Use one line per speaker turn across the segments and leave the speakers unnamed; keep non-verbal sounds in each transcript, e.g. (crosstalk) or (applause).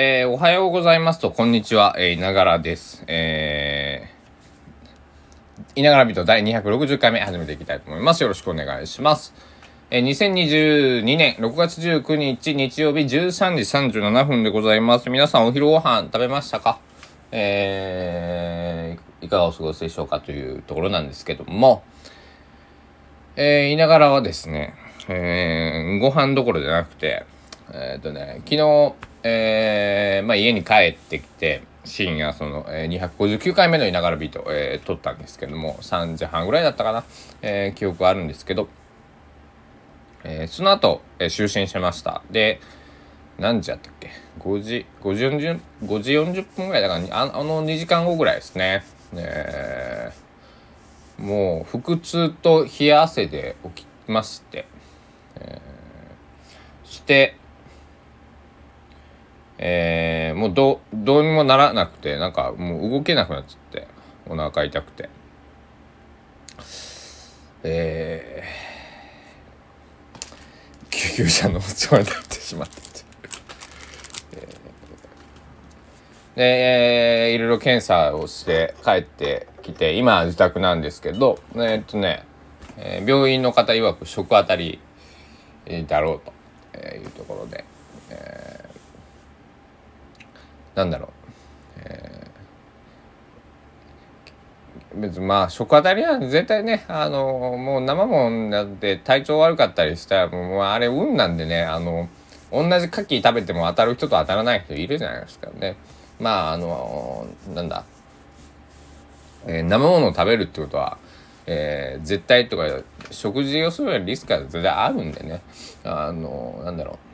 えー、おはようございますと、こんにちは、えー、いながらです。えー、いながら人第260回目始めていきたいと思います。よろしくお願いします。えー、2022年6月19日日曜日13時37分でございます。皆さんお昼ご飯食べましたか？えー、いかがお過ごしでしょうかというところなんですけども、えー、いながらはですね、えー、ご飯どころじゃなくて、えっ、ー、とね、昨日、えー、まあ、家に帰ってきて、深夜、その、えー、259回目のいながらビート、えー、撮ったんですけども、3時半ぐらいだったかな、えー、記憶あるんですけど、えー、その後、えー、就寝しました。で、何時やったっけ ?5 時、5時40、5時40分ぐらいだから、ああの2時間後ぐらいですね。えー、もう、腹痛と冷や汗で起きまして、えー、して、えー、もうどどうにもならなくてなんかもう動けなくなっちゃってお腹痛くて。えー、救急車のお世話になってしまったえー、で、え、いろいろ検査をして帰ってきて今自宅なんですけどえー、っとね、えー、病院の方曰く食当たりだろうというところで、えーなんだろう、えー、別にまあ食当たりは絶対ねあのもう生もんだって体調悪かったりしたらもうあれ運なんでねあの同じ牡蠣食べても当たる人と当たらない人いるじゃないですかね。まああのなんだ、えー、生ものを食べるってことはえー、絶対とか食事をするよりリスクは絶対あるんでね。あのなんだろう。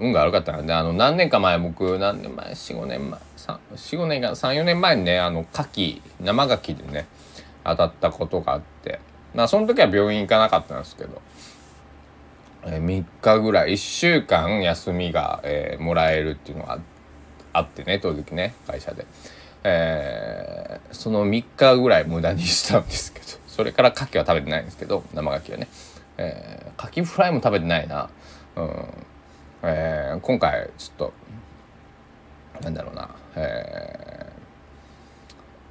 運が悪かったので、あの、何年か前、僕、何年前 ?4、5年前、4、5年か、3、4年前にね、あの、牡蠣、生牡蠣でね、当たったことがあって、まあ、その時は病院行かなかったんですけど、えー、3日ぐらい、1週間休みが、えー、もらえるっていうのがあってね、当時ね、会社で。えー、その3日ぐらい無駄にしたんですけど、それから牡蠣は食べてないんですけど、生牡蠣はね。えー、牡蠣フライも食べてないな。うん。えー、今回ちょっとなんだろうな、え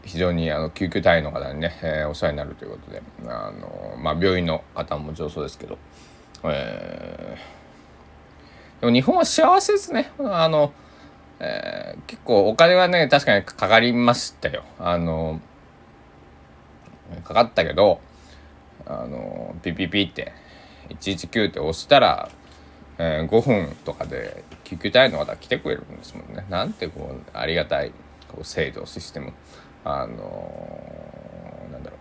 ー、非常にあの救急隊員の方にね、えー、お世話になるということであの、まあ、病院の方ももちろんそうですけど、えー、でも日本は幸せですね。あの、えー、結構お金はね確かにかかりましたよ。あのかかったけどあのピピピって119って押したらえー、5分とかで救急隊員の方来てくれるんですもんね。なんてこうありがたいこう制度システムあのー、なんだろう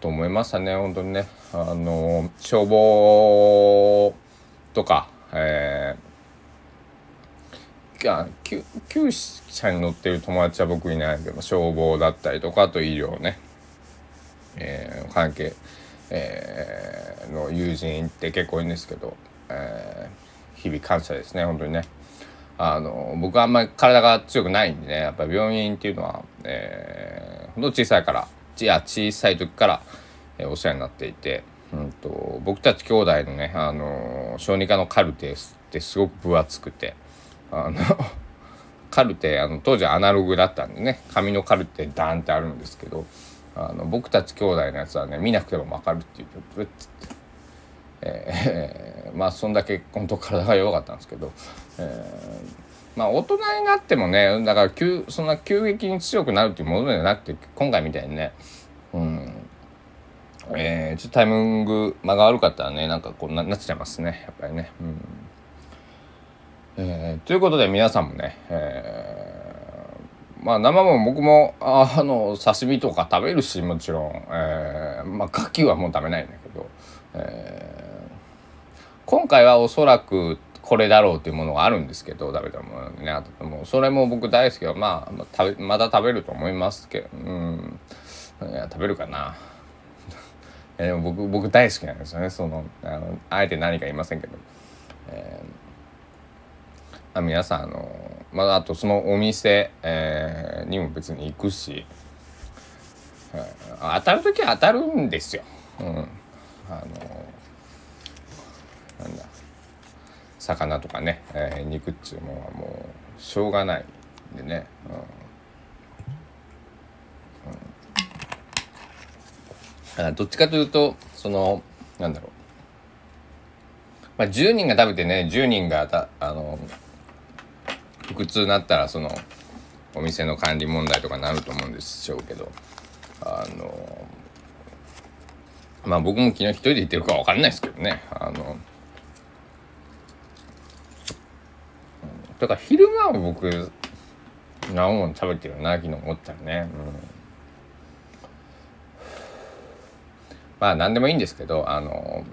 と思いましたね本当にね。あのー、消防とか、えー、救急車に乗ってる友達は僕いないけど消防だったりとかあと医療ね、えー、関係、えー、の友人って結構いるんですけどえー、日々感謝ですね本当にね。あの僕はあんまり体が強くないんでねやっぱり病院っていうのは、えー、ほんと小さいからいや小さい時から、えー、お世話になっていて、うんと、僕たち兄弟のねあの小児科のカルテってすごく分厚くてあの (laughs) カルテあの当時アナログだったんでね紙のカルテダーンってあるんですけどあの僕たち兄弟のやつはね見なくても分かるっていうブッて。えー、まあそんだけ本当体が弱かったんですけど、えー、まあ大人になってもねだから急そんな急激に強くなるっていうものではなくて今回みたいにねうんえー、ちょっとタイミング間が悪かったらねなんかこうなっちゃいますねやっぱりね。うんえー、ということで皆さんもね、えー、まあ生も僕もあの刺身とか食べるしもちろん、えー、まあ牡蠣はもう食べないんだけど、え今回はおそらくこれだろうというものがあるんですけど食べたものねもうそれも僕大好きはまあ食べまだ食べると思いますけど。うん。いや (laughs) 食べるかな。えー、僕僕大好きなんですよね。そのあのあえて何か言いませんけど、えーあ、皆さんあのまああとそのお店、えー、にも別に行くし、えー、当たる時は当たるんですよ。うん、あの魚とかね、えー、肉っていうものはもうしょうがないんでね、うん。うん、どっちかというとそのなんだろう。まあ10人が食べてね10人がたあの腹痛になったらそのお店の管理問題とかなると思うんでしょうけどあのまあ僕も昨日一人で行ってるかわかんないですけどね。あのだから昼間は僕何も食べてるな昨日思ったらね、うん、まあ何でもいいんですけどあの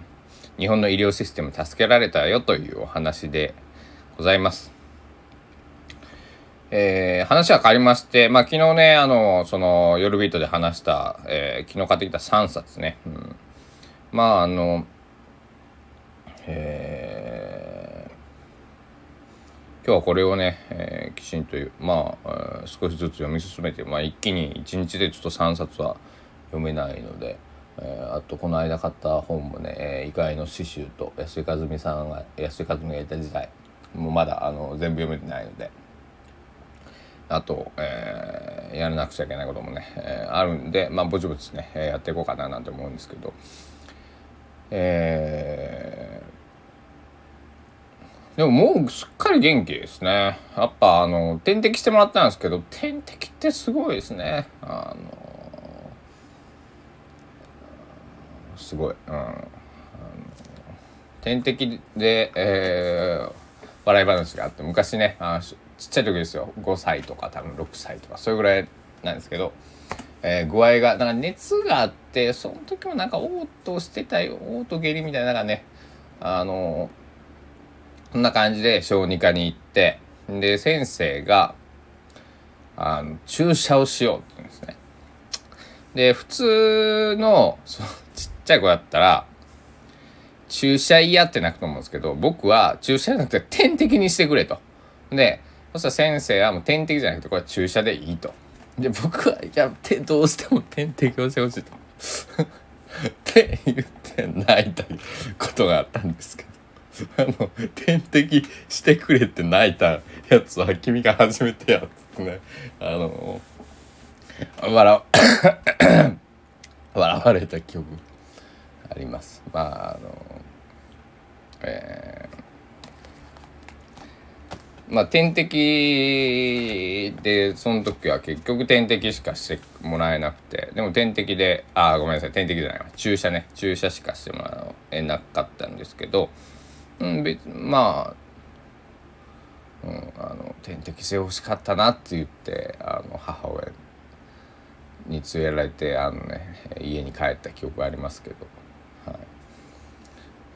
日本の医療システム助けられたよというお話でございます。えー、話は変わりまして、まあ、昨日ね、あの、その、夜ビートで話した、えー、昨日買ってきた3冊ね。うん、まあ、あの、えー、今日はこれをね、えー、きちんと、まあ、少しずつ読み進めて、まあ、一気に1日でちょっと3冊は読めないので、えー、あと、この間買った本もね、えー、異界の詩集と安井和美さんが、安井和美がいた時代、もうまだ、あの、全部読めてないので、あと、えー、やらなくちゃいけないこともね、えー、あるんで、まあ、ぼちぼちね、えー、やっていこうかななんて思うんですけど、えー、でももうすっかり元気ですね。やっぱ、あの、点滴してもらったんですけど、点滴ってすごいですね。あの、すごい。うん。あの点滴で、えー、笑い話があって、昔ね、あちっちゃい時ですよ5歳とか多分6歳とかそれぐらいなんですけど、えー、具合がなんか熱があってその時もなんか嘔吐してたよ嘔吐下痢みたいなのがねあのこんな感じで小児科に行ってで先生があの注射をしようって言うんですねで普通のそちっちゃい子だったら注射嫌ってなくと思うんですけど僕は注射じゃなくて点滴にしてくれとでそしたら先生はもう点滴じゃなくてこれは注射でいいと。で僕はじゃあどうしても点滴をしてほしいと。って言って泣いたことがあったんですけどあの点滴してくれって泣いたやつは君が初めてやつね。あの笑笑われた記憶あります。まああのえーまあ点滴でその時は結局点滴しかしてもらえなくて。でも点滴であごめんなさい。点滴じゃない注射ね。注射しかしてもらえなかったんですけど、うん、別まあ、うん、あの点滴してほしかったなって言ってあの母親に連れられてあのね家に帰った記憶がありますけど、はい、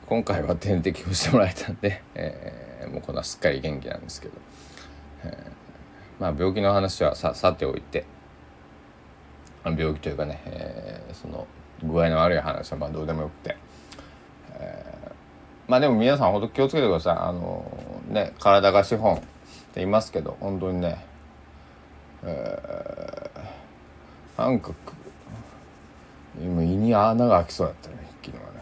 今回は点滴をしてもらえたんで、えー、もうこんなすっかり元気なんですけど、えー、まあ病気の話はささておいて。病気というかね、えー、その具合の悪い話はまあどうでもよくて、まあでも皆さん本当気をつけてください。あのね体が資本って言いますけど本当にね、えー、なんか今胃に穴が開きそうだったね昨日はね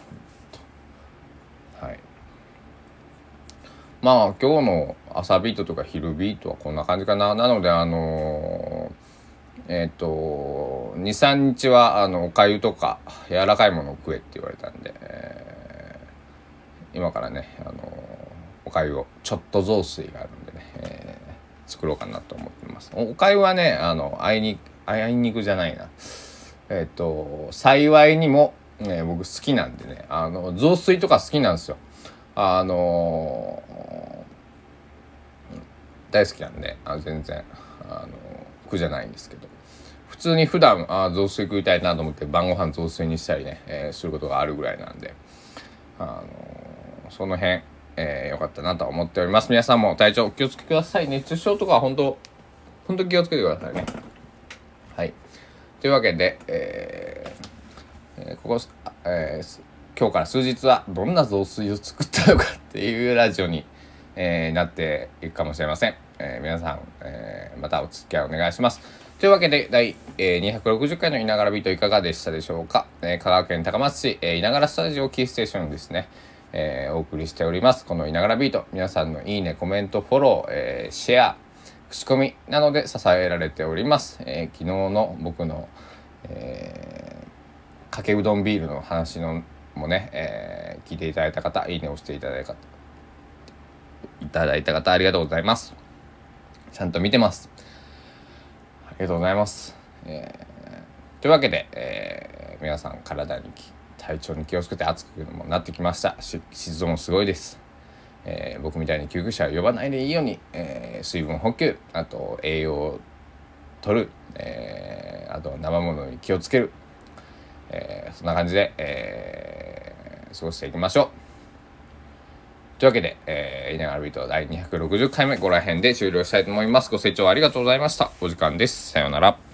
はい。まあ今日の朝ビートとか昼ビートはこんな感じかな。なのであのー、えっ、ー、と23日はあのおかゆとか柔らかいものを食えって言われたんで、え、今からね、あのおかゆをちょっと雑炊があるんでね、え作ろうかなと思ってます。おかゆはねあのあいにあいにくじゃないな。えっ、と幸いにも、ね、僕好きなんでねあの雑炊とか好きなんですよ。あの大好きなんであ全然あの苦じゃないんですけど普通に普段あ雑炊食いたいなと思って晩ご飯雑炊にしたりね、えー、することがあるぐらいなんであのその辺、えー、よかったなと思っております。皆さんも体調お気をつけください。熱中症とかは本当本当気をつけてくださいね。はい。というわけで、えー、ここ、えー、今日から数日はどんな雑炊を作ったのかっていうラジオに、えー、なっていくかもしれません。えー、皆さん、えー、またお付き合いお願いします。というわけで、第、えー、260回のいながらビートいかがでしたでしょうか、えー、香川県高松市、えー、いながらスタジオキーステーションですね、えー、お送りしております。この「いながらビート」皆さんのいいねコメントフォロー、えー、シェア口コミなどで支えられております、えー、昨日の僕の、えー、かけうどんビールの話のもね、えー、聞いていただいた方いいねを押していただいた方いただいた方ありがとうございます。ちゃんと見てます。ありがとうございます、えー、というわけで、えー、皆さん体に体調に気をつけて暑くもなってきました湿度もすごいです、えー、僕みたいに救急車を呼ばないでいいように、えー、水分補給あと栄養を取る、えー、あと生物に気をつける、えそんな感じで、え過ごしていきましょうというわけで、えー、稲川ビート第260回目、ここら辺で終了したいと思います。ご清聴ありがとうございました。お時間です。さようなら。